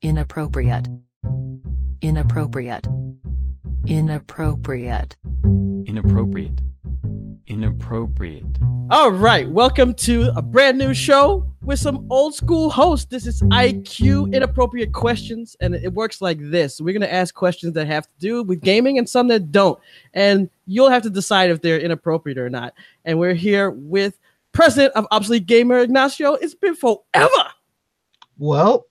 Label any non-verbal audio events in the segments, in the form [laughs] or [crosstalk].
Inappropriate. Inappropriate. Inappropriate. Inappropriate. Inappropriate. All right, welcome to a brand new show with some old school hosts. This is IQ Inappropriate Questions, and it works like this. We're going to ask questions that have to do with gaming and some that don't. And you'll have to decide if they're inappropriate or not. And we're here with President of Obsolete Gamer, Ignacio. It's been forever. Well,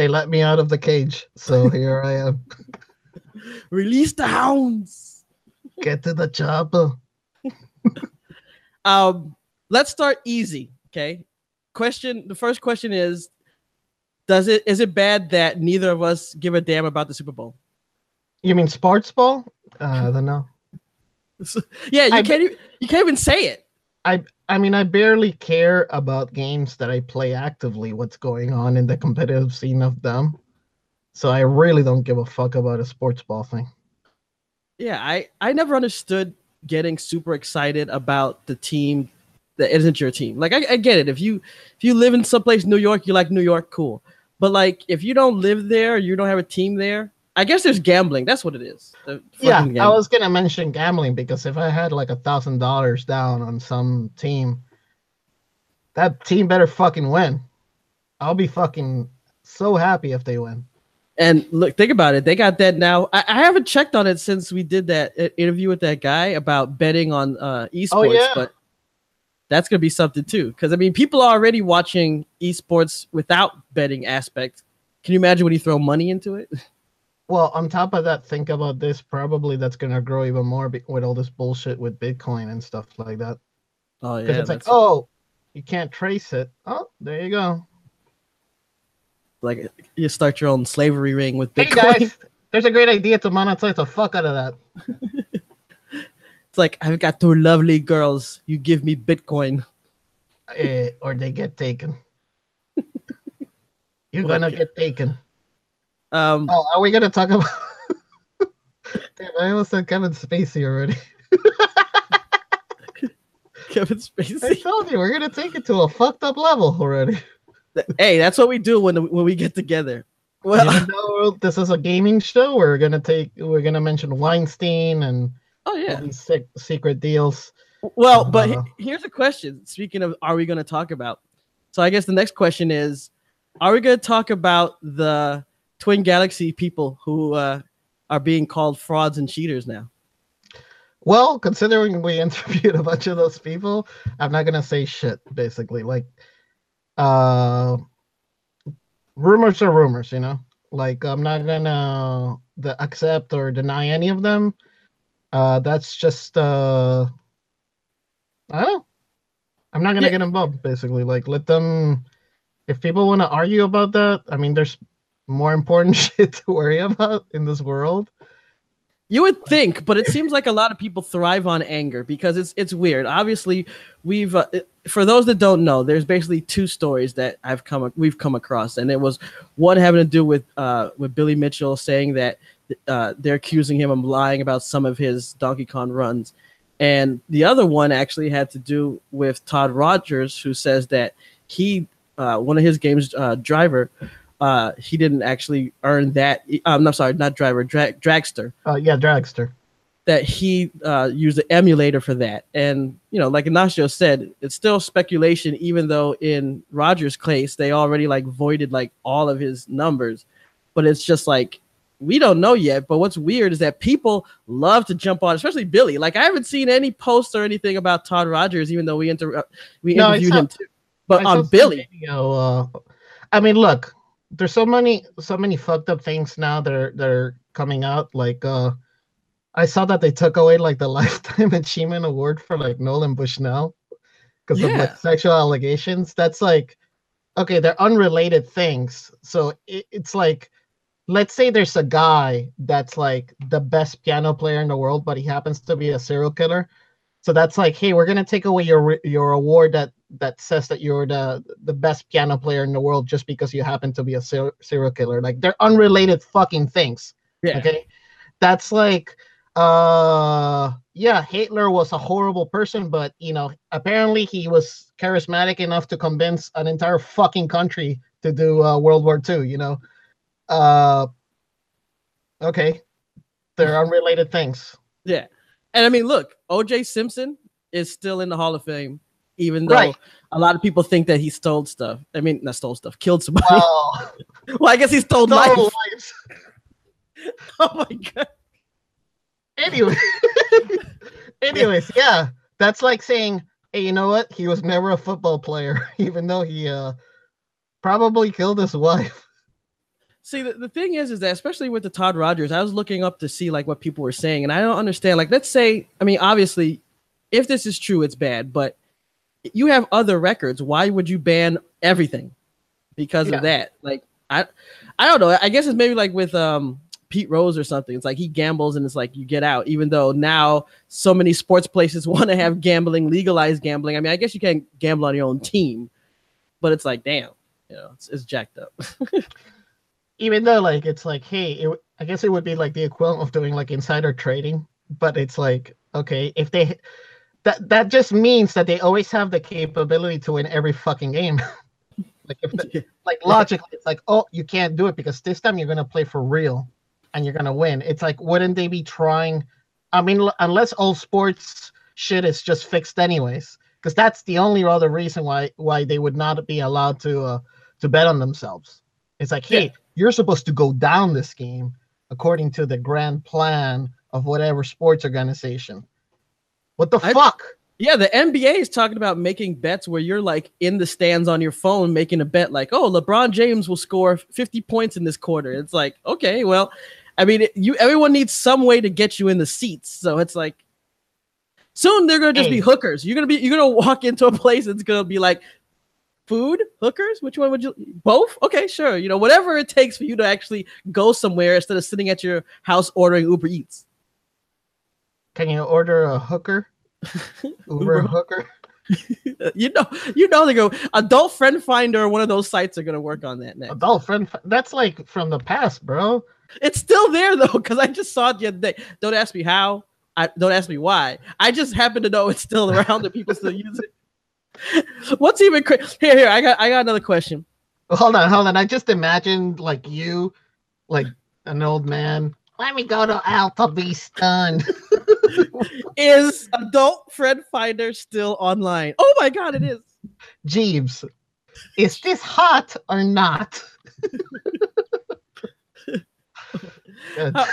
they let me out of the cage, so [laughs] here I am. [laughs] Release the hounds. Get to the chopper. [laughs] Um, let's start easy. Okay. Question. The first question is: Does it is it bad that neither of us give a damn about the Super Bowl? You mean sports ball? Uh, I don't know. yeah, you I- can't. Even, you can't even say it. I I mean, I barely care about games that I play actively. What's going on in the competitive scene of them? So I really don't give a fuck about a sports ball thing. Yeah, I I never understood getting super excited about the team that isn't your team. Like I, I get it. If you if you live in someplace New York, you like New York, cool. But like if you don't live there, you don't have a team there. I guess there's gambling. That's what it is. Yeah, I was gonna mention gambling because if I had like a thousand dollars down on some team, that team better fucking win. I'll be fucking so happy if they win. And look, think about it. They got that now. I, I haven't checked on it since we did that uh, interview with that guy about betting on uh, esports, yeah. but that's gonna be something too. Because I mean, people are already watching esports without betting aspect. Can you imagine when you throw money into it? [laughs] Well, on top of that, think about this. Probably that's gonna grow even more be- with all this bullshit with Bitcoin and stuff like that. Oh yeah, Because it's like, oh, you can't trace it. Oh, there you go. like you start your own slavery ring with Bitcoin. Hey guys, there's a great idea to monetize the fuck out of that. [laughs] It's like I've got two lovely girls. You give me Bitcoin. Eh, or they get taken. [laughs] You're gonna get taken. Um, Oh, are we gonna talk about? [laughs] Damn, I almost said Kevin Spacey already. [laughs] Kevin Spacey. I told you we're gonna take it to a fucked up level already. hey, that's what we do when when we get together. Well, though [laughs] this is a gaming show, we're gonna take we're gonna mention Weinstein and oh yeah. secret deals. Well, but he- Uh, here's a question. Speaking of, are we going to talk about? So I guess the next question is, are we going to talk about the Twin Galaxies people who uh, are being called frauds and cheaters now? Well, considering we [laughs] interviewed a bunch of those people, I'm not gonna say shit. Basically, like, uh, rumors are rumors, you know. Like, I'm not gonna the accept or deny any of them. Uh, that's just uh, I don't know. I'm not gonna Yeah. get involved. Basically, like, let them. If people want to argue about that, I mean, there's more important [laughs] shit to worry about in this world. You would think, but it seems like a lot of people thrive on anger because it's it's weird. Obviously, we've uh, for those that don't know, there's basically two stories that I've come we've come across, and it was one having to do with uh with Billy Mitchell saying that uh they're accusing him of lying about some of his Donkey Kong runs, and the other one actually had to do with Todd Rogers, who says that he uh one of his games uh driver uh he didn't actually earn that um, I'm sorry not driver drag, dragster Uh, yeah, dragster. that he uh, used the emulator for that. And you know, like Ignacio said, it's still speculation, even though in Rogers' case they already like voided like all of his numbers. But it's just like we don't know yet. But what's weird is that people love to jump on, especially Billy. Like I haven't seen any posts or anything about Todd Rogers, even though we inter- we No, interviewed him too. But on Billy, video, uh, I mean, look, there's so many, so many fucked up things now that are that are coming out. Like, uh, I saw that they took away like the [laughs] lifetime achievement award for like Nolan Bushnell because of like sexual allegations. That's like, okay, they're unrelated things. So it, it's like, let's say there's a guy that's like the best piano player in the world, but he happens to be a serial killer. So that's like, hey, we're gonna take away your your award that that says that you're the the best piano player in the world just because you happen to be a ser- serial killer. Like they're unrelated fucking things. yeah, Okay, that's like, uh, yeah, Hitler was a horrible person, but you know, apparently he was charismatic enough to convince an entire fucking country to do uh, World War II. You know, Uh, okay, they're unrelated things. Yeah. And I mean, look, OJ Simpson is still in the Hall of Fame, even though Right. a lot of people think that he stole stuff. I mean, not stole stuff, killed somebody. Oh, [laughs] well, I guess he stole no life. lives. [laughs] Oh my god. Anyway, [laughs] anyways, yeah, that's like saying, hey, you know what? He was never a football player, even though he uh probably killed his wife. See, the, the thing is, is that especially with the Todd Rogers, I was looking up to see like what people were saying, and I don't understand. Like, let's say, I mean, obviously, if this is true, it's bad, but you have other records. Why would you ban everything because Yeah. of that? Like, I, I don't know. I guess it's maybe like with um Pete Rose or something. It's like he gambles and it's like you get out, even though now so many sports places [laughs] want to have gambling, legalized gambling. I mean, I guess you can't gamble on your own team, but it's like, damn, you know, it's, it's jacked up. [laughs] Even though, like, it's like, hey, it, I guess it would be like the equivalent of doing like insider trading, but it's like, okay, if they that that just means that they always have the capability to win every fucking game. [laughs] like if the, like logically it's like oh you can't do it because this time you're going to play for real and you're going to win. It's like wouldn't they be trying? I mean l- unless all sports shit is just fixed anyways because that's the only other reason why why they would not be allowed to uh to bet on themselves. It's like hey Yeah. you're supposed to go down this game according to the grand plan of whatever sports organization what the I- fuck Yeah, the NBA is talking about making bets where you're like in the stands on your phone making a bet like, "Oh, LeBron James will score 50 points in this quarter." It's like, "Okay, well, I mean, it, you everyone needs some way to get you in the seats." So it's like soon they're going to just be hookers. You're going to be you're going to walk into a place that's going to be like food, hookers, which one would you both? Okay, sure. You know, whatever it takes for you to actually go somewhere instead of sitting at your house ordering Uber Eats. can you order a hooker [laughs] uber hooker [laughs] you know, you know they go adult friend finder. One of those sites are gonna work on that next. Adult friend, that's like from the past, bro. It's still there though, because I just saw it the other day. Don't ask me how. I don't ask me why. I just happen to know it's still around and people still use it. [laughs] What's even cra- here? Here, I got I got another question. Hold on, hold on. I just imagined like you, like an old man. Let me go to Alta be stunned. Is adult friend finder still online? Oh my god, it is. Jeeves, is this hot or not? [laughs] How,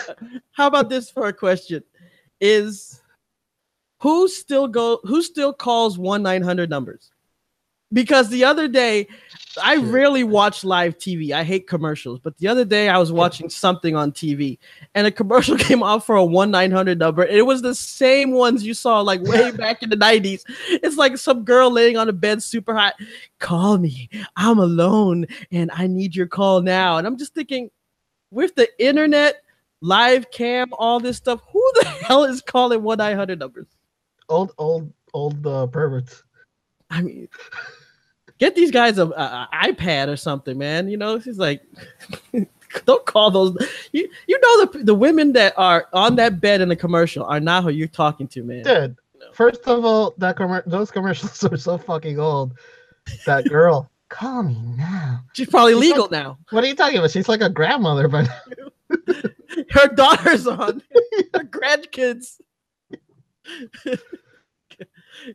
how about this for a question? Is who still go who still calls one nine hundred numbers? Because the other day, I rarely watch live TV. I hate commercials, but the other day I was watching something on TV and a commercial [laughs] came out for a one nine hundred number. It was the same ones you saw like way [laughs] back in the nineties. It's like some girl laying on a bed, super hot. Call me. I'm alone and I need your call now. And I'm just thinking, with the internet, live cam, all this stuff, who the [laughs] hell is calling one nine hundred numbers? old, old, old uh, perverts. I mean, get these guys a, a, a iPad or something, man. You know, she's like, [laughs] don't call those. You you know the the women that are on that bed in the commercial are not who you're talking to, man. Dude, No. first of all, that commer- those commercials [laughs] are so fucking old. That girl, [laughs] call me now. She's probably She's legal now. What are you talking about? She's like a grandmother, but Her daughter's on. Her grandkids.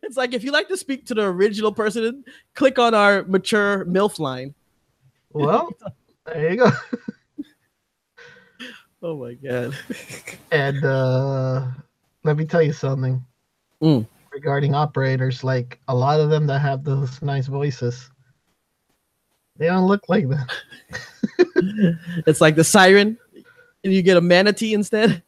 It's like if you like to speak to the original person, click on our mature MILF line. well, [laughs] there you go. [laughs] Oh my god. [laughs] And uh, let me tell you something Mm. regarding operators. Like a lot of them that have those nice voices, they don't look like that. It's like the siren, and you get a manatee instead.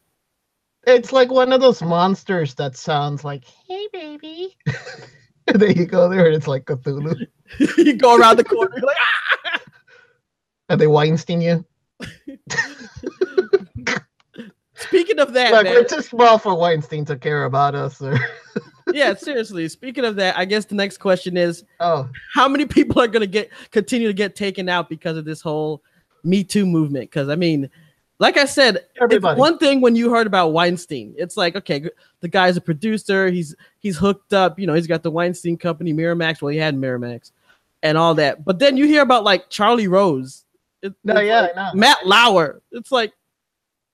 It's like one of those monsters that sounds like "Hey, baby." [laughs] and then you go there, and it's like Cthulhu, [laughs] you go around the corner, you're like, "Ah!" and they Weinstein you. [laughs] Speaking of that, Look, man, we're too small for Weinstein to care about us. Or yeah, seriously. Speaking of that, I guess the next question is: oh, How many people are gonna get continue to get taken out because of this whole Me Too movement? Because I mean, like I said, Everybody. one thing when you heard about Weinstein, it's like okay, the guy's a producer, he's he's hooked up, you know, he's got the Weinstein company, Miramax. Well, he had Miramax, and all that. But then you hear about like Charlie Rose. It- No, yeah, like I know. Matt Lauer. It's like,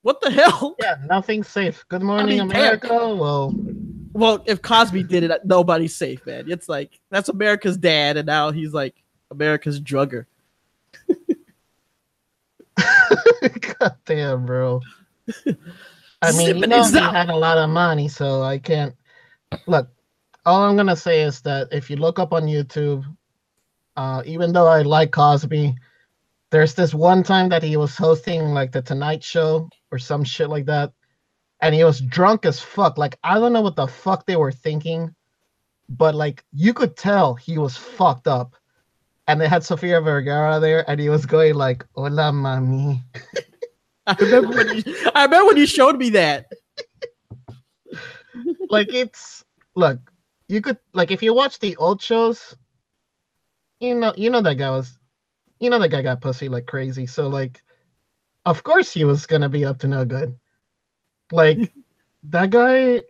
what the hell? [laughs] Yeah, nothing's safe. Good morning, mean, damn. America. Well, Well, if Cosby did it, nobody's safe, man. It's like that's America's dad, and now he's like America's drugger. [laughs] [laughs] God damn, bro. I mean, you know, he had a lot of money, so I can't. Look, all I'm gonna say is that if you look up on YouTube, uh, even though I like Cosby, there's this one time that he was hosting like the Tonight Show or some shit like that, and he was drunk as fuck. Like I don't know what the fuck they were thinking, but like you could tell he was fucked up. And they had Sofia Vergara there, and he was going like, "Hola, mami." I remember when you, I remember when you showed me that. like it's look you could like if you watch the old shows you know you know that guy was you know that guy got pussy like crazy so like of course he was gonna be up to no good like [laughs] that guy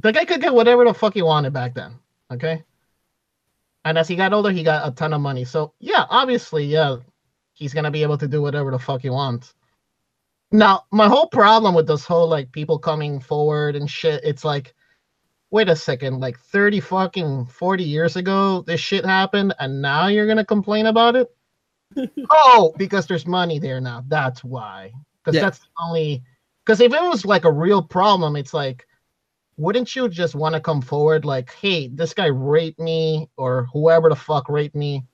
that guy could get whatever the fuck he wanted back then okay and as he got older he got a ton of money so yeah obviously yeah he's gonna be able to do whatever the fuck he wants now, my whole problem with this whole like people coming forward and shit, it's like, wait a second, like 30 fucking 40 years ago, this shit happened, and now you're gonna complain about it? [laughs] oh, because there's money there now. That's why. Because Yeah. that's the only because if it was like a real problem, it's like, wouldn't you just want to come forward like, hey, this guy raped me, or whoever the fuck raped me?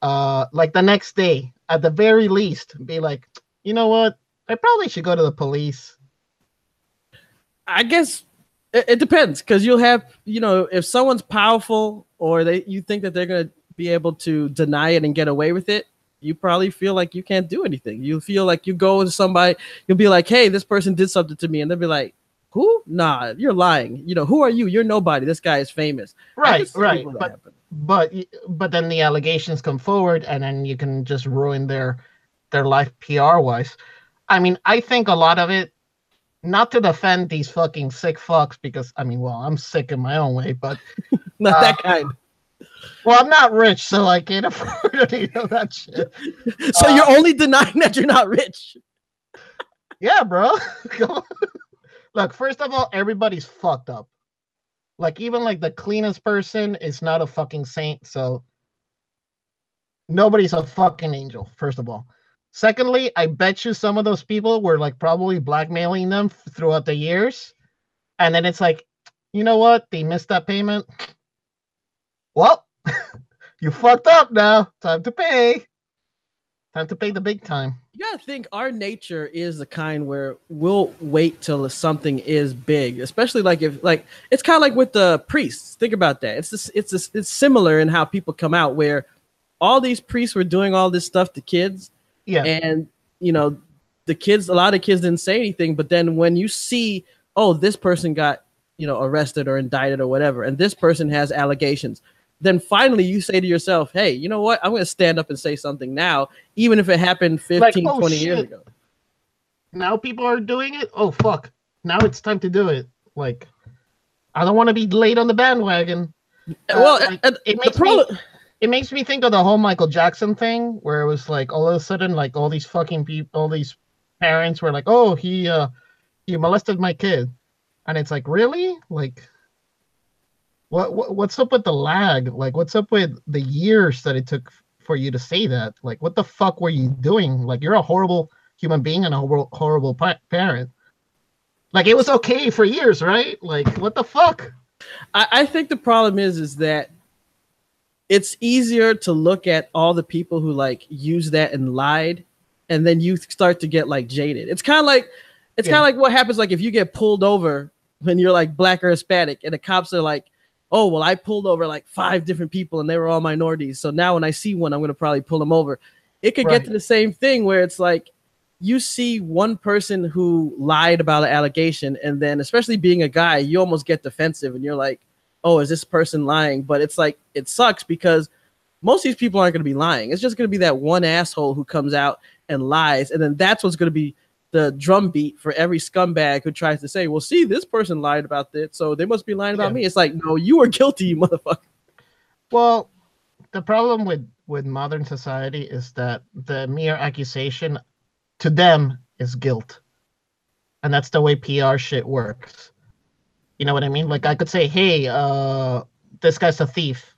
Uh, like the next day, at the very least, be like, you know what? I probably should go to the police. I guess it, it depends because you'll have you know if someone's powerful or they you think that they're gonna be able to deny it and get away with it. You probably feel like you can't do anything. You feel like you go to somebody, you'll be like, "Hey, this person did something to me," and they'll be like, "Who? Nah, you're lying. You know, who are you? You're nobody. This guy is famous." Right, right. But but but then the allegations come forward, and then you can just ruin their their life PR wise. I mean, I think a lot of it, not to defend these fucking sick fucks, because I mean, well, I'm sick in my own way, but [laughs] not uh, that kind. well, I'm not rich, so I can't [laughs] afford any of that shit. So uh, you're only denying that you're not rich. Yeah, bro. [laughs] Come on. Look, first of all, everybody's fucked up. Like even like the cleanest person is not a fucking saint, so nobody's a fucking angel, first of all. Secondly, I bet you some of those people were like probably blackmailing them throughout the years. And then it's like, you know what? They missed that payment. Well, [laughs] you fucked up now. Time to pay. Time to pay the big time. You gotta think our nature is the kind where we'll wait till something is big, especially like if like it's kind of like with the priests. Think about that. It's this, it's this, it's similar in how people come out where all these priests were doing all this stuff to kids, Yeah. and you know the kids, a lot of kids didn't say anything, but then when you see, oh, this person got you know arrested or indicted or whatever, and this person has allegations. Then finally you say to yourself, hey, you know what? I'm going to stand up and say something now, even if it happened 15, oh, 20 years ago. now people are doing it. Oh fuck! Now it's time to do it. Like, I don't want to be late on the bandwagon. Uh, well, like, and- it makes problem, me it makes me think of the whole Michael Jackson thing, where it was like all of a sudden, like all these fucking people, all these parents were like, "Oh, he uh he molested my kid," and it's like, really? Like, what, what what's up with the lag? Like, what's up with the years that it took for you to say that? Like, what the fuck were you doing? Like, you're a horrible human being and a horrible horrible pa- parent. Like, it was okay for years, right? Like, what the fuck? I, I think the problem is is that it's easier to look at all the people who like use that and lied, and then you start to get like jaded. It's kind of like it's Yeah. kind of like what happens like if you get pulled over when you're like black or Hispanic, and the cops are like, "Oh, well, I pulled over like five different people, and they were all minorities. So now when I see one, I'm gonna probably pull them over." It could Right. get to the same thing where it's like you see one person who lied about an allegation, and then especially being a guy, you almost get defensive, and you're like, "Oh, is this person lying?" But it's like it sucks because most of these people aren't going to be lying. It's just going to be that one asshole who comes out and lies, and then that's what's going to be the drum beat for every scumbag who tries to say, "Well, see, this person lied about this, so they must be lying about Yeah. me." It's like, no, you are [laughs] guilty, you motherfucker. Well, the problem with with modern society is that the mere accusation to them is guilt. And that's the way PR shit works. You know what I mean? Like I could say, "Hey, uh this guy's a thief."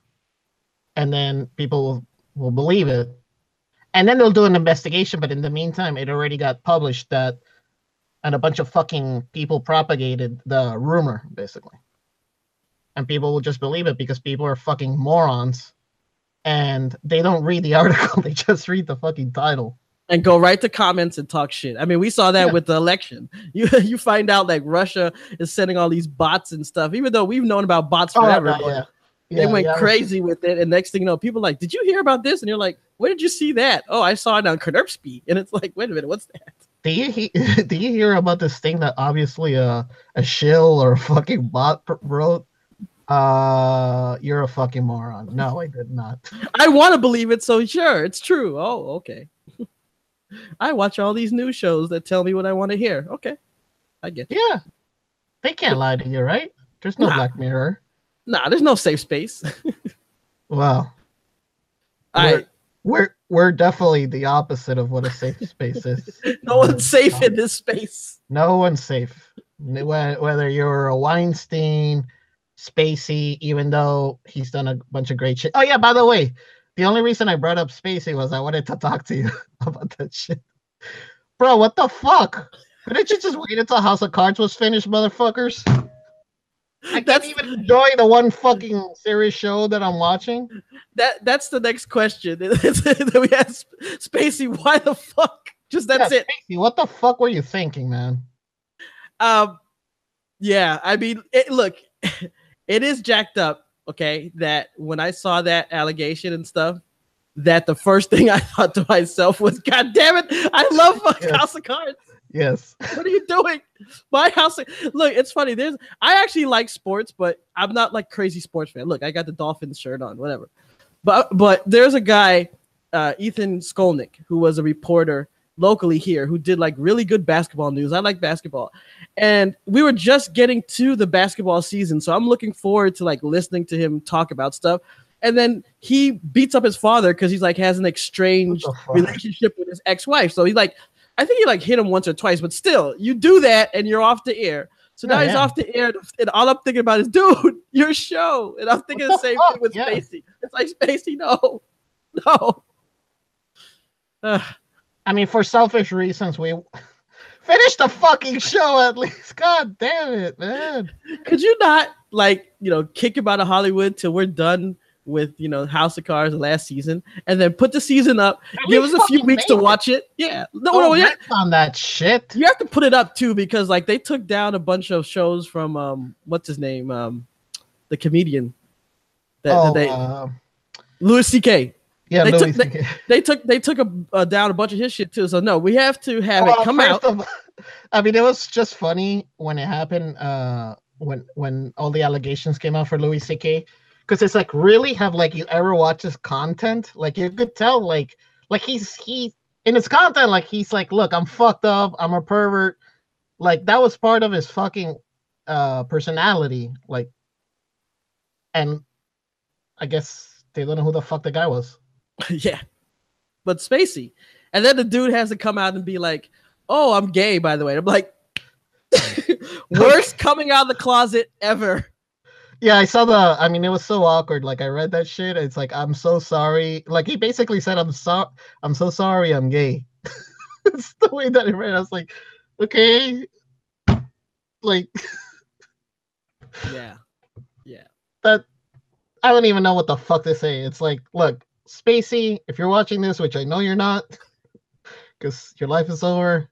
And then people will, will believe it. And then they'll do an investigation, but in the meantime, it already got published that and a bunch of fucking people propagated the rumor basically. And people will just believe it because people are fucking morons and they don't read the [laughs] article, they just read the fucking title. and go right to comments and talk shit. I mean, we saw that Yeah. with the election. [laughs] You you find out like Russia is sending all these bots and stuff, even though we've known about bots oh, forever. no, but Oh, yeah. They went yeah. crazy with it, and next thing you know, people are like, "Did you hear about this?" And you're like, "Where did you see that?" Oh, I saw it on Knerpsky, [laughs] and it's like, "Wait a minute, what's that?" Do you he- [laughs] do you hear about this thing that obviously a a shill or a fucking bot wrote? Uh, you're a fucking moron. No, I did not. [laughs] I want to believe it, so sure, it's true. Oh, okay. I watch all these news shows that tell me what I want to hear. Okay, I get. It. Yeah, they can't lie to you, right? There's no Nah. Black Mirror. Nah, there's no safe space. [laughs] wow. I we're we're definitely the opposite of what a safe space is. [laughs] no one's safe in this space. No one's safe. Whether you're a Weinstein, Spacey, even though he's done a bunch of great shit. Oh yeah, by the way, the only reason I brought up Spacey was I wanted to talk to you [laughs] about that shit. Bro, what the fuck? Couldn't you just wait until House of Cards was finished, motherfuckers? I can't That's- even enjoy the one fucking serious show that I'm watching. That that's the next question. [laughs] that we asked Spacey, why the fuck? Just that's Yeah, it. Spacey, what the fuck were you thinking, man? Um, yeah, I mean, it, look, [laughs] it is jacked up. Okay, that when I saw that allegation and stuff, that the first [laughs] thing I thought to myself was, "God damn it, I love fuck Yes. House of Cards. Yes. What are you doing? [laughs] My house." Look, it's funny. There's, I actually like sports, but I'm not like crazy sports fan. Look, I got the Dolphins shirt on, whatever. But but there's a guy, uh, Ethan Skolnick, who was a reporter locally here who did like really good basketball news. I like basketball. And we were just getting to the basketball season. So I'm looking forward to like listening to him talk about stuff. And then he beats up his father because he's like has an estranged What the fuck? relationship with his ex-wife. So he like I think he like hit him once or twice, but still, you do that and you're off the air. So now Yeah, he's yeah. off the air, and all I'm thinking about is, [laughs] dude, your show. And I'm thinking the same thing [laughs] with Yeah. Spacey. It's like Spacey, no, [laughs] no. [sighs] I mean, for selfish reasons, we finish the fucking show at least. God damn it, man. could you not like you know kick him out of Hollywood till we're done with you know House of Cards last season, and then put the season up? Give us a few weeks to made it? watch it. Yeah, no, Don't no, yeah. on that shit. You have to put it up too because like they took down a bunch of shows from um what's his name um the comedian that, that Oh, they uh, Louis C.K. yeah, they Louis took- CK. They took they took a, uh, down a bunch of his shit too. So no, we have to have Well, it come out. of [laughs] I mean, it was just funny when it happened. Uh, when when all the allegations came out for Louis C.K. Because it's like, really, have like you ever watched his content? Like you could tell, like like he's he in his content, like he's like, look, I'm fucked up, I'm a pervert. Like that was part of his fucking uh personality. Like, and I guess they don't know who the fuck the guy was. [laughs] yeah, but Spacey, and then the dude has to come out and be like, "Oh, I'm gay." By the way, I'm like, [laughs] [laughs] worst coming out of the closet ever. Yeah, I saw the. I mean, it was so awkward. Like, I read that shit. It's like, I'm so sorry. Like, he basically said, "I'm so, I'm so sorry, I'm gay." [laughs] it's the way that I read. it. I was like, okay, like [laughs] Yeah, yeah. that. I don't even know what the fuck to say. It's like, look, Spacey, if you're watching this, which I know you're not, [laughs] because your life is over.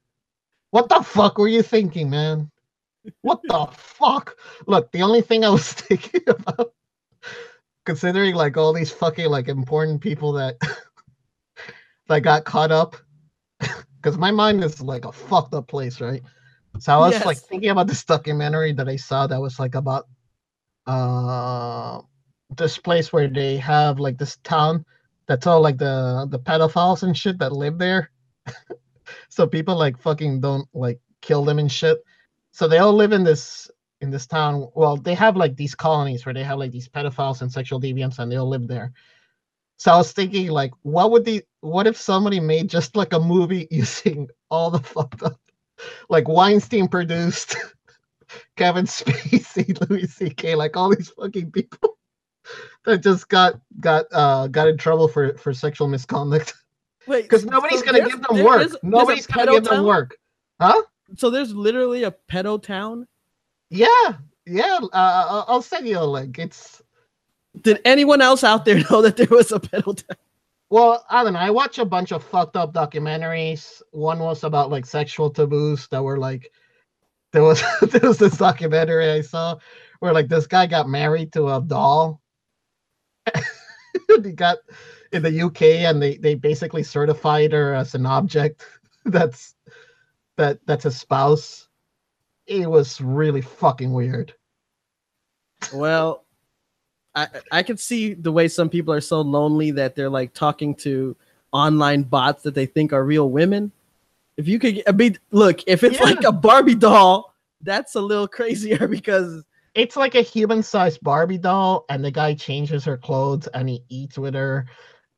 What the fuck were you thinking, man? What the fuck? Look, the only thing I was [laughs] thinking about, considering like all these fucking like important people that [laughs] that got caught up, [laughs] because my mind is like a fucked up place, right? So I was like thinking about this documentary that I saw that was like about uh this place where they have like this town that's all like the the pedophiles and shit that live there. so people like fucking don't like kill them and shit. So they all live in this in this town. Well, they have like these colonies where they have like these pedophiles and sexual deviants, and they all live there. So I was thinking, like, what would the what if somebody made just like a movie [laughs] using all the fucked up, like Weinstein produced, [laughs] Kevin Spacey, [laughs] Louis C.K., like all these fucking people that just got got uh got in trouble for for sexual misconduct Wait, because nobody's so gonna give them work. is- there's a nobody's gonna give them work, huh? So there's literally a pedo town. Yeah, yeah. Uh, I'll I'll send you a link. It's Did anyone else out there [laughs] know that there was a pedo town? Well, I don't know. I watch a bunch of fucked up documentaries. One was about like sexual taboos that were like there was [laughs] there was this documentary I saw where like this guy got married to a doll. [laughs] he got in the UK and they they basically certified her as an object that's that that's a spouse. It was really fucking weird. Well, I I can see the way some people are so lonely that they're like talking to online bots that they think are real women. If you could, I mean, look, if it's Yeah. like a Barbie doll, that's a little crazier [laughs] because it's like a human-sized Barbie doll, and the guy changes her clothes and he eats with her,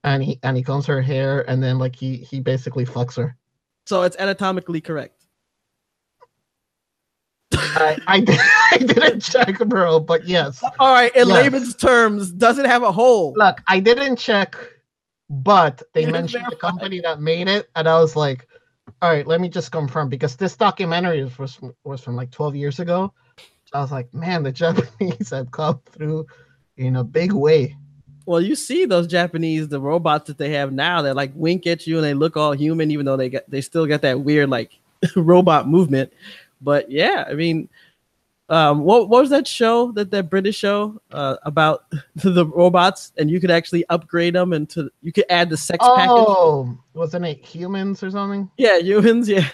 and he and he combs her hair, and then like he he basically fucks her. So it's anatomically correct. I I, did, [laughs] I didn't check, bro, but yes. All right, in Yes. layman's terms, does it have a hole? Look, I didn't check, but they You mentioned the company that made it, and I was like, all right, let me just confirm because this documentary was was, was from like 12 years ago. I was like, man, the [laughs] Japanese have come through in a big way. Well, you see those Japanese, the robots that they have now, that like wink at you and they look all human, even though they got they still got that weird like [laughs] robot movement. But yeah, I mean, um, what, what was that show that that British show uh, about [laughs] the robots, and you could actually upgrade them into you could add the sex package. Oh, wasn't it humans or something? Yeah, humans. [laughs] Yeah,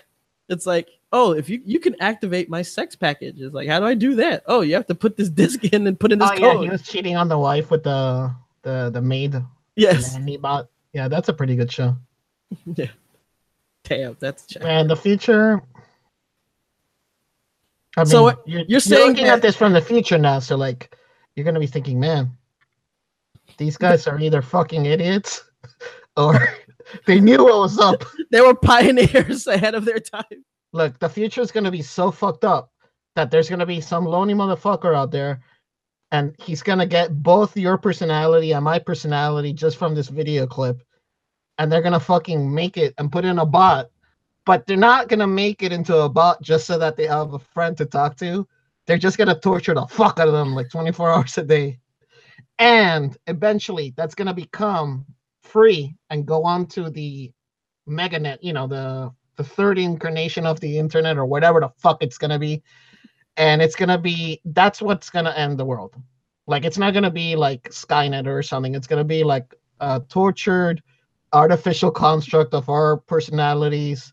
it's like oh, if you you can activate my sex package. It's like how do I do that? Oh, you have to put this disc in and put in this Oh yeah, code. he was cheating on the wife with the the the maid. yes, And bought. Yeah, that's a pretty good show. [laughs] Yeah. Damn, that's check. Man, the future. I mean, uh, So what- you're, you're saying looking that- at this from the future now, so like you're gonna be thinking, man, these guys are either fucking idiots [laughs] or [laughs] they knew what was up. They were pioneers ahead of their time. Look, the future is gonna be so fucked up that there's gonna be some lonely motherfucker out there, and he's gonna get both your personality and my personality just from this video clip, and they're gonna fucking make it and put in a bot, but they're not gonna make it into a bot just so that they have a friend to talk to. They're just gonna torture the fuck out of them like 24 [laughs] hours a day, and eventually that's gonna become free and go on to the meganet, you know, the the third incarnation of the internet or whatever the fuck it's gonna be. And it's gonna be that's what's gonna end the world. Like it's not gonna be like Skynet or something. It's gonna be like a tortured artificial construct of our personalities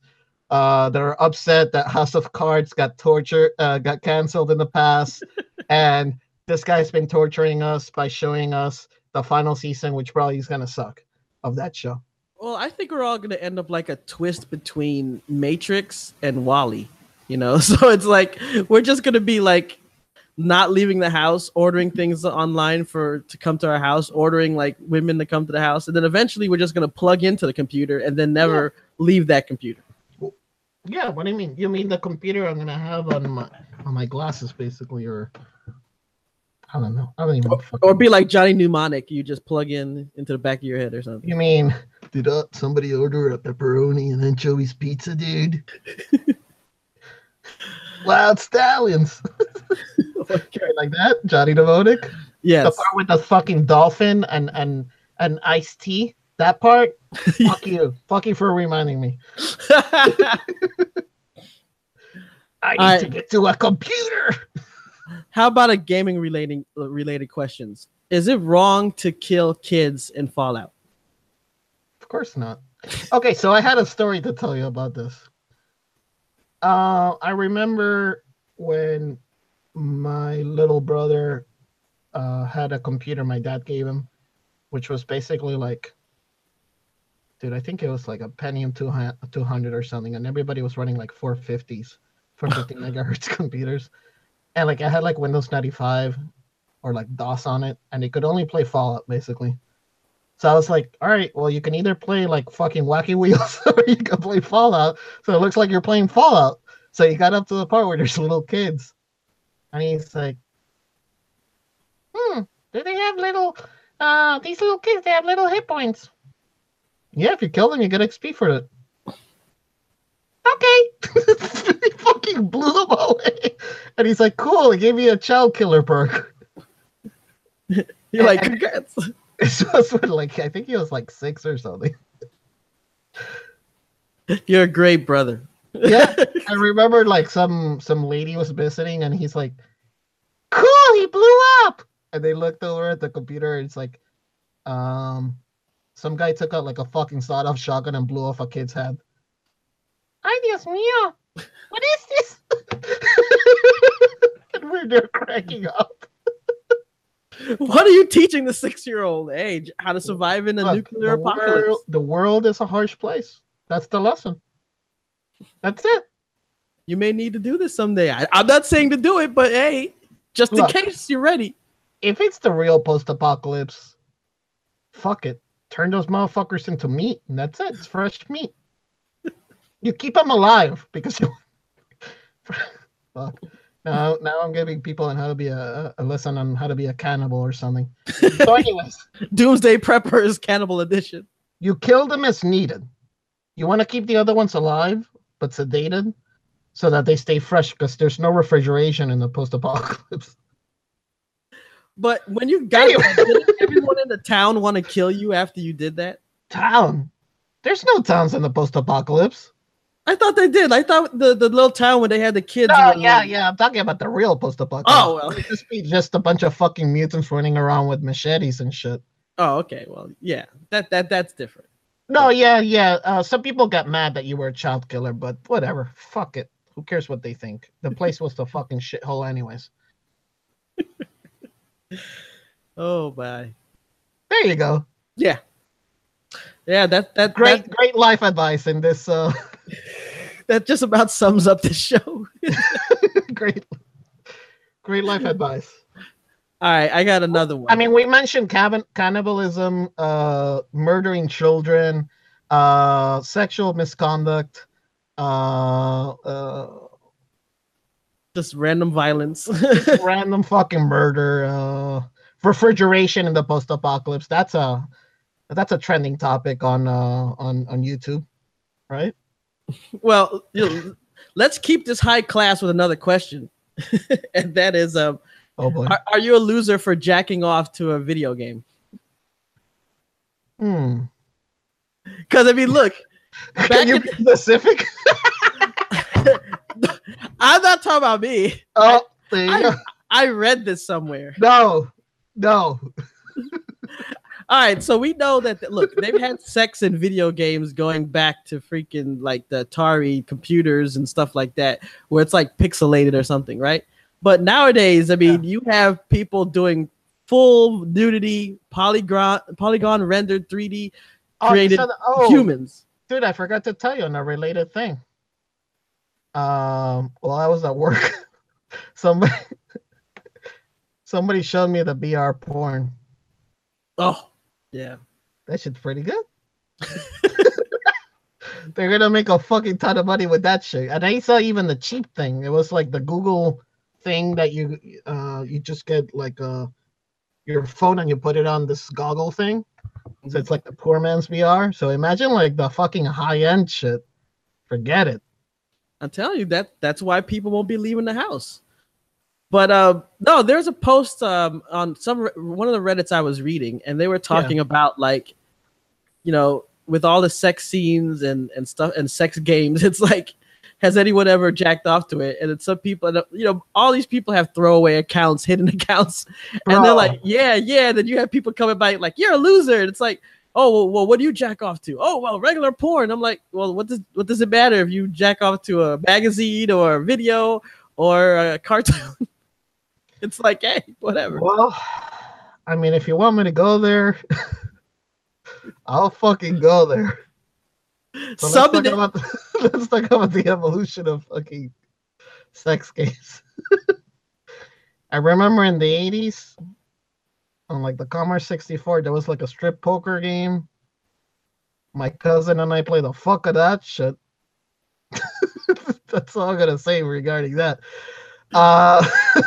uh, that are upset that House of Cards got tortured, uh, got canceled in the past, [laughs] and this guy's been torturing us by showing us the final season, which probably is gonna suck of that show. Well, I think we're all gonna end up like a twist between Matrix and WALL-E. You know, [laughs] so it's like we're just gonna be like not leaving the house, ordering things online for to come to our house, ordering like women to come to the house, and then eventually we're just gonna plug into the computer and then never leave that computer. Yeah, what do you mean? You mean the computer I'm gonna have on my on my glasses, basically, or I don't know. I don't even. fucking- Or be like Johnny Mnemonic, you just plug in into the back of your head or something. You mean did uh, somebody order a pepperoni and anchovies pizza, dude? [laughs] Wild stallions, [laughs] like that. Johnny Mnemonic. The part with the fucking dolphin and and and iced tea. That part. [laughs] Fuck you. Fuck you for reminding me. [laughs] I need I- to get to a computer. How about a gaming relating uh, related questions? Is it wrong to kill kids in Fallout? Of course not. Okay, so I had a story to tell you about this. Uh, I remember when my little brother uh, had a computer my dad gave him, which was basically like, dude, I think it was like a Pentium 200 200 or something, and everybody was running like 450s, 450 [laughs] megahertz computers. And like I had like Windows 95 or like DOS on it, and it could only play Fallout basically. So I was like, all right, well, you can either play like fucking Wacky Wheels [laughs] or you can play Fallout. So it looks like you're playing Fallout. So you got up to the part where there's [laughs] little kids. And he's like, hmm, do they have little, uh, these little kids, they have little hit points. Yeah, if you kill them, you get XP for it. Okay. [laughs] he fucking blew them away. And he's like, cool, he gave me a child killer perk. You're like, congrats. This was when, like, I think he was like six or something. You're a great brother. Yeah. [laughs] I remember like some some lady was visiting and he's like, Cool, he blew up. And they looked over at the computer and it's like, um some guy took out like a fucking sawed off shotgun and blew off a kid's head. Ay Dios mío. What is this? [laughs] and we're there cracking up. What are you teaching the six year old age? How to survive in a Look, nuclear the apocalypse? World, the world is a harsh place. That's the lesson. That's it. You may need to do this someday. I, I'm not saying to do it, but hey, just Look. in case you're ready. If it's the real post apocalypse, fuck it. Turn those motherfuckers into meat, and that's it. It's fresh meat. [laughs] You keep them alive because [laughs] you. [laughs] Fuck. Now, now I'm giving people on how to be a, a lesson on how to be a cannibal or something. [laughs] So, anyways, Doomsday Preppers Cannibal Edition. you kill them as needed. You want to keep the other ones alive but sedated, so that they stay fresh because there's no refrigeration in the post-apocalypse. But when you got Anyway. everyone in the town want to kill you after you did that? Town. There's no towns in the post-apocalypse. I thought they did. I thought the, the little town where they had the kids. No, were- yeah, yeah. I'm talking about the real post-apocalypse. Oh well. It'd just be just a bunch of fucking mutants running around with machetes and shit. Oh okay. Well, yeah. That that that's different. No, yeah, yeah. Uh, some people got mad that you were a child killer, but whatever. Fuck it. Who cares what they think? The place was the fucking shithole, anyways. [laughs] Oh my. There you go. Yeah. Yeah. That that Great, That, great life advice in this. Uh, that just about sums up the show. [laughs] great, great life advice. All right. I got another one. I mean, we mentioned cabin, cannibalism, uh, murdering children, uh, sexual misconduct, uh, uh, just random violence. [laughs] random fucking murder, uh, refrigeration in the post-apocalypse. That's a that's a trending topic on uh, on on YouTube, right? Well, let's keep this high class with another question, [laughs] and that is, um, Oh boy. are, are you a loser for jacking off to a video game? Hmm. Because I mean, look, [laughs] Can you be specific? [laughs] I'm not talking about me. Oh, you I- I read this somewhere. No, no. All right, so we know that look, they've had sex in video games going back to freaking like the Atari computers and stuff like that, where it's like pixelated or something, right? But nowadays, I mean, you have people doing full nudity, polygon, polygon rendered 3D Oh, created the- oh, humans. dude, I forgot to tell you on a related thing. Um, well, I was at work. [laughs] somebody, [laughs] somebody showed me the VR porn. Oh, yeah. That shit's pretty good. [laughs] They're gonna make a fucking ton of money with that shit. And I saw even the cheap thing. It was like the Google thing that you uh you just get like uh your phone and you put it on this goggle thing. So it's like the poor man's VR. So imagine like the fucking high end shit. Forget it. I'm telling you that that's why people won't be leaving the house. But uh, no, there's a post um, on some one of the Reddits I was reading, and they were talking about like, you know, with all the sex scenes and and stuff and sex games, [laughs] it's like, has anyone ever jacked off to it? And it's some people, and, you know, all these people have throwaway accounts, [laughs] hidden accounts, and they're like, yeah, yeah. Then you have people coming by like, you're a loser, and it's like. Oh well, well, what do you jack off to? Oh well, regular porn. I'm like, well, what does what does it matter if you jack off to a magazine or a video or a cartoon? [laughs] [laughs] it's like, hey, whatever. Well, I mean, if you want me to go there, [laughs] I'll fucking go there. So let's, talk about the, [laughs] let's talk about the evolution of fucking sex games. I remember in the 80s, on like the Commodore 64, there was like a strip poker game. My cousin and I played the fuck of that shit. That's all I'm gonna say regarding that. Uh, [laughs]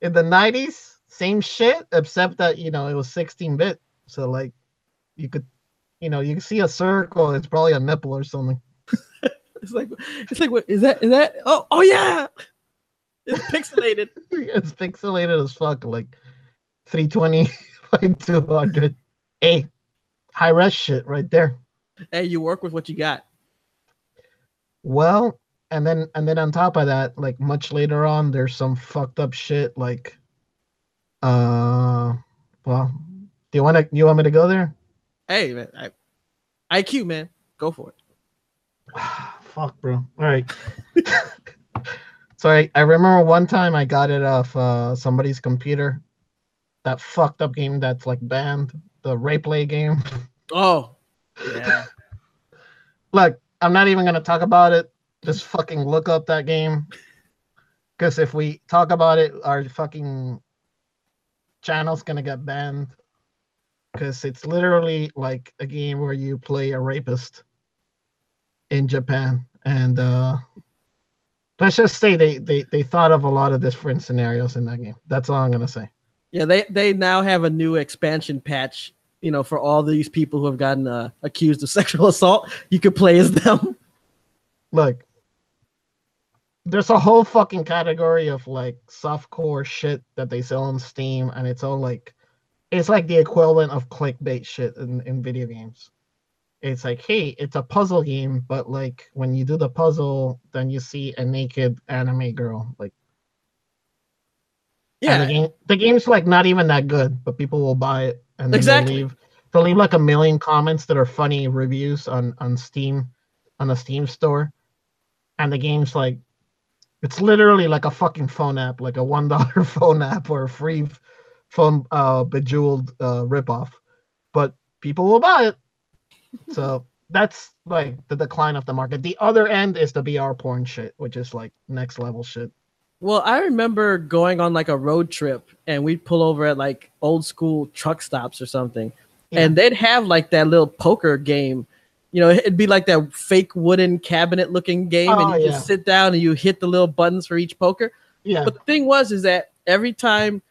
in the 90s, same shit, except that you know it was 16 bit. So like you could you know, you can see a circle, it's probably a nipple or something. [laughs] It's like it's like what is that? Is that? Oh oh yeah, it's pixelated. [laughs] it's pixelated as fuck, like 320 by 200. Hey, high res shit right there. hey, you work with what you got. Well, and then and then on top of that, like much later on, there's some fucked up shit like uh well, do you wanna you want me to go there? Hey man, I, IQ man, go for it. [sighs] Fuck bro. All right. [laughs] so I, I remember one time I got it off uh somebody's computer. That fucked up game that's like banned, the RapeLay game. Oh [laughs] yeah, Look, I'm not even gonna talk about it. Just fucking look up that game. Because if we talk about it, our fucking channel's gonna get banned. Because it's literally like a game where you play a rapist in Japan. And uh let's just say they, they they thought of a lot of different scenarios in that game. That's all I'm gonna say. yeah. They they now have a new expansion patch. You know, for all these people who have gotten uh, accused of [laughs] sexual assault, you could play as them. Look, there's a whole fucking category of like softcore shit that they sell on Steam, and it's all like, it's like the equivalent of clickbait shit in, in video games. It's like, hey, it's a puzzle game, but like when you do the puzzle, then you see a naked anime girl. Like, Yeah, the game, the game's like not even that good, but people will buy it, and Exactly. they'll leave, they'll leave like a million comments that are funny reviews on on Steam, on the Steam store, and the game's like, it's literally like a fucking phone app, like a one dollar [laughs] phone app or a free phone uh bejeweled uh ripoff, but people will buy it, [laughs] so that's like the decline of the market. The other end is the VR porn shit, which is like next level shit. Well, I remember going on like a road trip and we'd pull over at like old school truck stops or something. And they'd have like that little poker game. You know, it'd be like that fake wooden cabinet looking game. Oh, and you yeah. just sit down and you hit the little buttons for each poker. Yeah, But the thing was, is that every time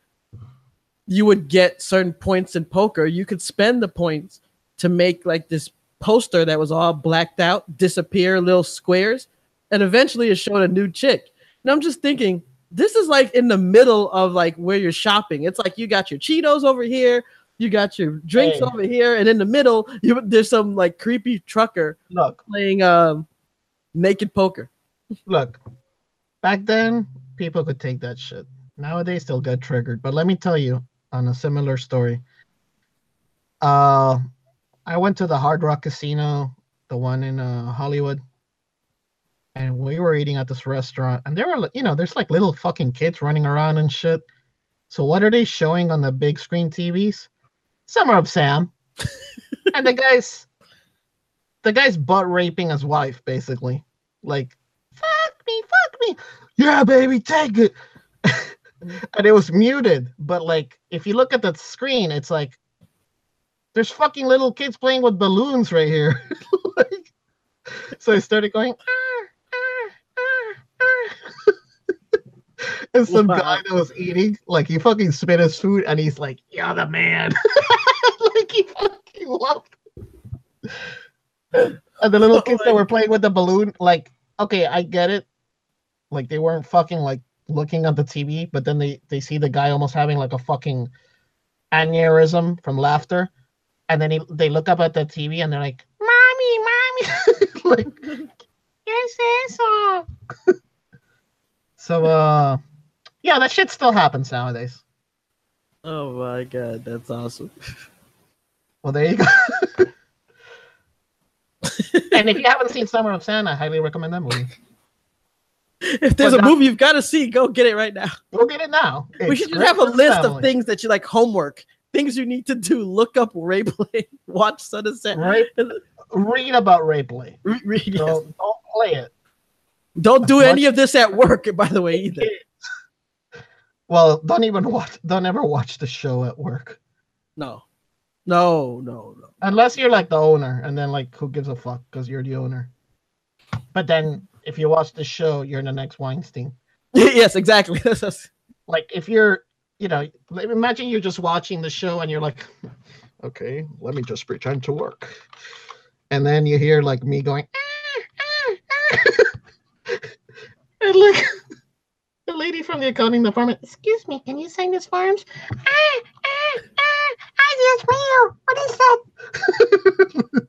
you would get certain points in poker, you could spend the points to make like this poster that was all blacked out disappear little squares. And eventually it showed a new chick. And I'm just thinking, this is like in the middle of like where you're shopping. It's like you got your Cheetos over here, you got your drinks Hey. over here, and in the middle, you there's some like creepy trucker look, playing um naked poker. look. Back then, people could take that shit. Nowadays, they'll get triggered. But let me tell you, on a similar story. Uh, I went to the Hard Rock Casino, the one in uh, Hollywood, and we were eating at this restaurant, and there were, you know, there's like little fucking kids running around and shit. So what are they showing on the big screen TVs? Summer of Sam, and the guys, the guy's butt raping his wife, basically. Like, fuck me, fuck me, yeah, baby, take it. [laughs] and it was muted, but like, if you look at the screen, it's like there's fucking little kids playing with balloons right here. [laughs] like, so I started going, "Ah, ah, ah." And some Wow. guy that was eating, like he fucking spit his food and he's like, You're the man. [laughs] like he fucking loved it. And the little Oh kids that were playing with the balloon, like, okay, I get it. Like they weren't fucking like looking at the TV, but then they they see the guy almost having like a fucking aneurysm from laughter, and then he, they look up at the TV and they're like, "Mommy, mommy," [laughs] like, [laughs] "Yes, eso." so, uh, yeah, that shit still happens nowadays. Oh my god, that's awesome. [laughs] Well, there you go. [laughs] and if you haven't seen Summer of Sam, I highly recommend that movie. [laughs] If there's But a movie you've got to see, go get it right now. Go get it now. we should just have a list of things that you like homework, things you need to do. Look up RapeLay, watch Son of Sam. Right? Read about RapeLay. Re- re- yes. Don't, don't play it. Don't do Watch- any of this at work, by the way, either. Well, don't even watch. Don't ever watch the show at work No, no, no, no. unless you're like the owner, and then like who gives a fuck because you're the owner. But then if you watch the show, you're the next Weinstein. [laughs] yes, exactly. [laughs] Like if you're, you know, imagine you're just watching the show and you're like, okay, let me just pretend to work, and then you hear like me going, "Ah, ah, ah." [laughs] and like lady from the accounting department, excuse me, can you sign this forms? Ah, ah, ah, ah, yes, ma'am. What is that?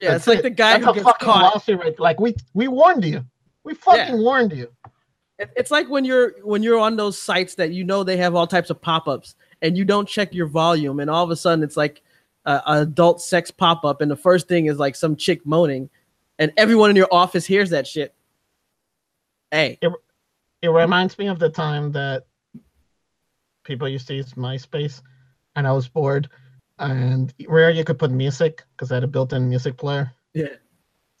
yeah, it's like it. the guy That's who a gets fucking caught. lawsuit, right? Like we we warned you. We fucking warned you. It's like when you're when you're on those sites that you know they have all types of pop-ups and you don't check your volume and all of a sudden it's like a, a adult sex pop-up and the first thing is like some chick moaning and everyone in your office hears that shit. Hey, It reminds me of the time that people used to use MySpace, and I was bored, and where you could put music because I had a built-in music player. yeah.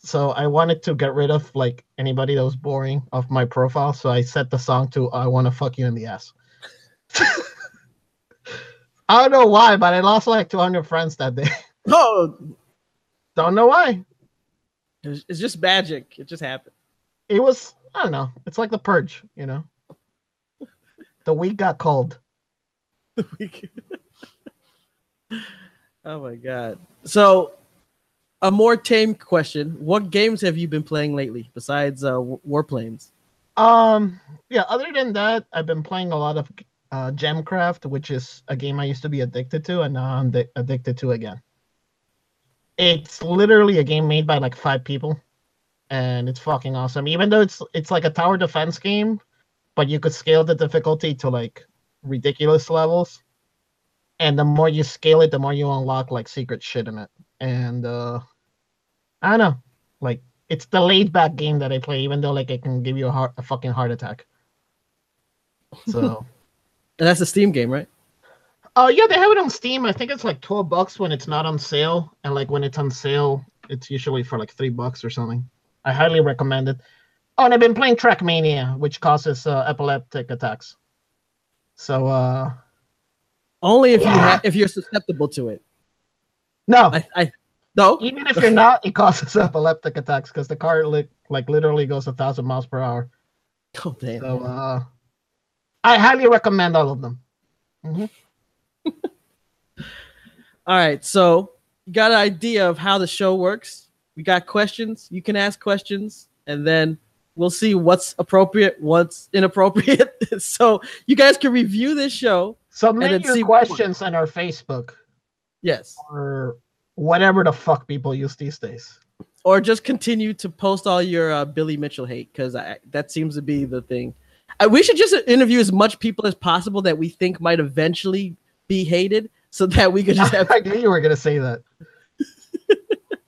So I wanted to get rid of like anybody that was boring off my profile. So I set the song to "I Want to Fuck You in the Ass." [laughs] I don't know why, but I lost like 200 friends that day. [laughs] Oh, don't know why. it's just magic. It just happened. It was I don't know. It's like the purge, you know. The week got cold. The week. [laughs] oh my god. So, a more tame question: What games have you been playing lately besides uh, Wa- Warplanes? Um, yeah. Other than that, I've been playing a lot of uh, Gemcraft, which is a game I used to be addicted to, and now I'm di- addicted to again. It's literally a game made by like five people, and it's fucking awesome. Even though it's it's like a tower defense game, but you could scale the difficulty to like ridiculous levels, and the more you scale it, the more you unlock like secret shit in it. And uh, I don't know, like it's the laid back game that I play, even though like it can give you a heart a fucking heart attack. [laughs] So And that's a Steam game, right? Oh yeah, they have it on Steam. I think it's like twelve bucks when it's not on sale, and like when it's on sale, it's usually for like three bucks or something. I highly recommend it. Oh, and I've been playing Trackmania, which causes uh, epileptic attacks. So uh Only if you Yeah. ha- if you're susceptible to it. no, I, I no. even if you're not, it causes [laughs] epileptic attacks because the car li- like literally goes a thousand miles per hour. Oh damn. So uh I highly recommend all of them. [laughs] All right, so you got an idea of how the show works. We got questions. You can ask questions, and then we'll see what's appropriate, what's inappropriate. [laughs] so you guys can review this show. Submit your questions on our Facebook Yes. or whatever the fuck people use these days. Or just continue to post all your uh, Billy Mitchell hate because that seems to be the thing. Uh, we should just interview as much people as possible that we think might eventually be hated so that we could just [laughs] have I knew you were gonna say that.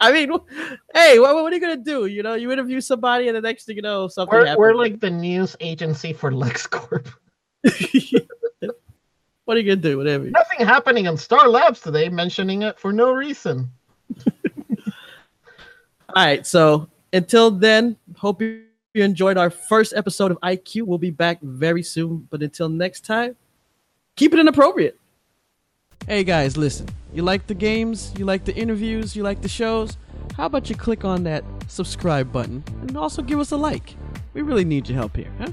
I mean, hey, what, what are you gonna do? You know, you interview somebody, and the next thing you know, something We're, happens. we're like the news agency for LexCorp. [laughs] [laughs] what are you gonna do? Whatever. Nothing happening on Star Labs today, mentioning it for no reason. [laughs] All right. So until then, hope you enjoyed our first episode of IQ. We'll be back very soon. But until next time, keep it inappropriate. Hey guys, listen. You like the games? You like the interviews? You like the shows? How about you click on that subscribe button and also give us a like? We really need your help here, huh?